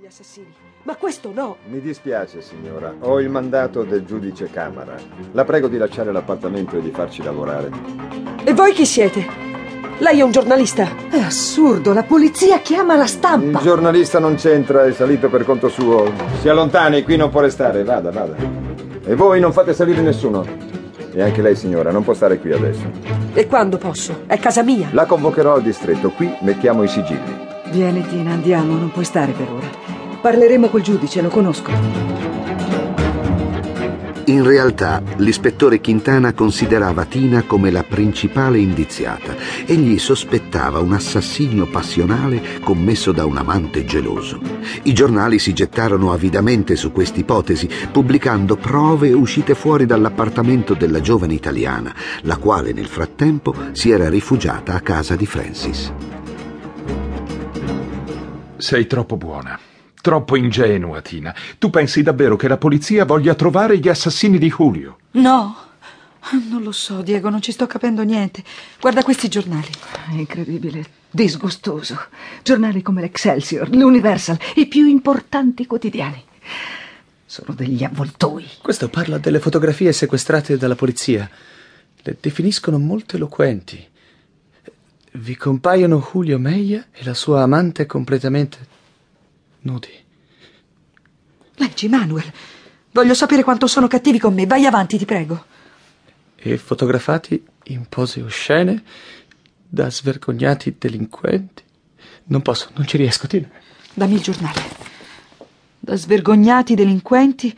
gli assassini, ma questo no! Mi dispiace, signora. Ho il mandato del giudice Camara. La prego di lasciare l'appartamento e di farci lavorare. E voi chi siete? Lei è un giornalista? È assurdo, la polizia chiama la Il stampa. giornalista non c'entra, è salito per conto suo. Si allontani, qui non può restare. Vada, vada. E voi non fate salire nessuno. E anche lei, signora, non può stare qui adesso. E quando posso? È casa mia. La convocherò al distretto. Qui mettiamo i sigilli. Vieni, Tina, andiamo, non puoi stare per ora. Parleremo col giudice, lo conosco. In realtà, l'ispettore Quintana considerava Tina come la principale indiziata. Egli sospettava un assassinio passionale commesso da un amante geloso. I giornali si gettarono avidamente su questa ipotesi, pubblicando prove uscite fuori dall'appartamento della giovane italiana, la quale nel frattempo si era rifugiata a casa di Francis. Sei troppo buona. Troppo ingenua, Tina. Tu pensi davvero che la polizia voglia trovare gli assassini di Julio? No, non lo so, Diego, non ci sto capendo niente. Guarda questi giornali. È incredibile, disgustoso. Giornali come l'Excelsior, l'Universal, i più importanti quotidiani. Sono degli avvoltoi. Questo parla delle fotografie sequestrate dalla polizia. Le definiscono molto eloquenti. Vi compaiono Julio Meia e la sua amante completamente nudi. Leggi, Manuel. Voglio sapere quanto sono cattivi con me. Vai avanti, ti prego. E fotografati in pose oscene da svergognati delinquenti. Non posso, non ci riesco, Tina. Dammi il giornale. Da svergognati delinquenti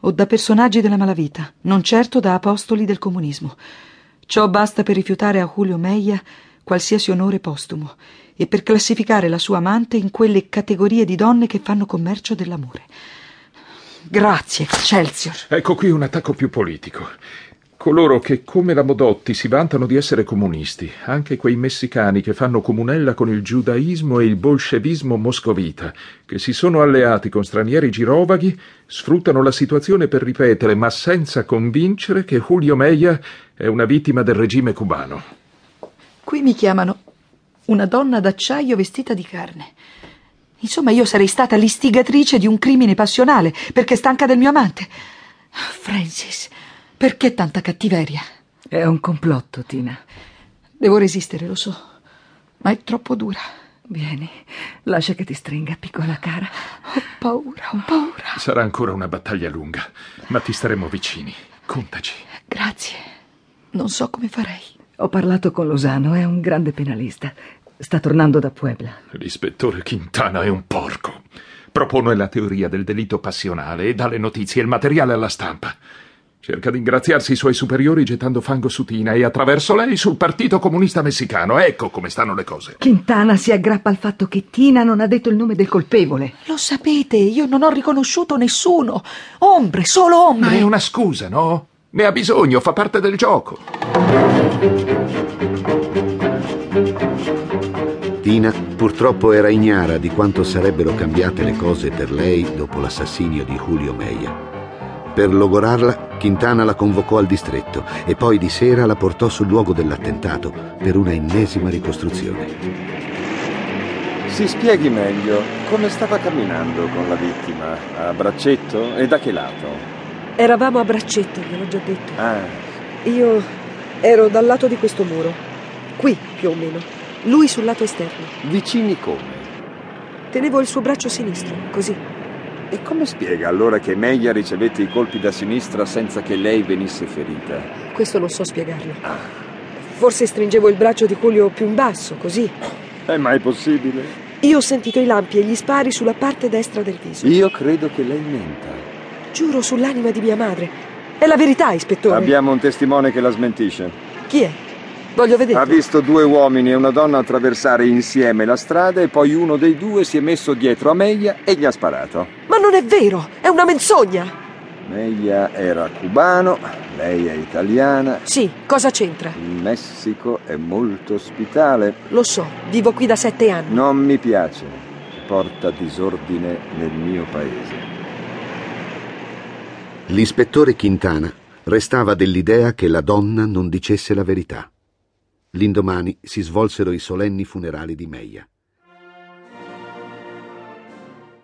o da personaggi della malavita, non certo da apostoli del comunismo. Ciò basta per rifiutare a Julio Meia qualsiasi onore postumo e per classificare la sua amante in quelle categorie di donne che fanno commercio dell'amore. Grazie, Excelsior. Ecco qui un attacco più politico. Coloro che, come la Modotti, si vantano di essere comunisti, anche quei messicani che fanno comunella con il giudaismo e il bolscevismo moscovita, che si sono alleati con stranieri girovaghi, sfruttano la situazione per ripetere, ma senza convincere, che Julio Meia è una vittima del regime cubano. Qui mi chiamano una donna d'acciaio vestita di carne. Insomma, io sarei stata l'istigatrice di un crimine passionale perché stanca del mio amante. Francis, perché tanta cattiveria? È un complotto, Tina. Devo resistere, lo so, ma è troppo dura. Vieni, lascia che ti stringa, piccola cara. Ho paura, ho paura. Sarà ancora una battaglia lunga, ma ti staremo vicini. Contaci. Grazie. Non so come farei. Ho parlato con Losano, è un grande penalista. Sta tornando da Puebla. L'ispettore Quintana è un porco. Propone la teoria del delitto passionale e dà le notizie e il materiale alla stampa. Cerca di ingraziarsi i suoi superiori gettando fango su Tina e attraverso lei sul Partito Comunista Messicano. Ecco come stanno le cose. Quintana si aggrappa al fatto che Tina non ha detto il nome del colpevole. Lo sapete, io non ho riconosciuto nessuno. Ombre, solo ombre. Ma è una scusa, no? Ne ha bisogno, fa parte del gioco. Tina purtroppo era ignara di quanto sarebbero cambiate le cose per lei dopo l'assassinio di Julio Meia. Per logorarla, Quintana la convocò al distretto e poi di sera la portò sul luogo dell'attentato per una ennesima ricostruzione. Si spieghi meglio come stava camminando con la vittima, a braccetto e da che lato? Eravamo a braccetto, ve l'ho già detto. Ah, Io ero dal lato di questo muro. Qui, più o meno. Lui sul lato esterno. vicini come? Tenevo il suo braccio sinistro, così. E come spiega allora che Meia ricevette i colpi da sinistra senza che lei venisse ferita? Questo non so spiegarlo. Forse stringevo il braccio di Julio più in basso, così. È mai possibile? Io ho sentito i lampi e gli spari sulla parte destra del viso. Io credo che lei menta. Giuro sull'anima di mia madre. È la verità, ispettore. Abbiamo un testimone che la smentisce. Chi è? Voglio vedere. Ha visto due uomini e una donna attraversare insieme la strada e poi uno dei due si è messo dietro a Meia e gli ha sparato. Ma non è vero! È una menzogna! Meia era cubano, lei è italiana. Sì, cosa c'entra? Il Messico è molto ospitale. Lo so, vivo qui da sette anni. Non mi piace. Porta disordine nel mio paese. L'ispettore Quintana restava dell'idea che la donna non dicesse la verità. L'indomani si svolsero i solenni funerali di Meia.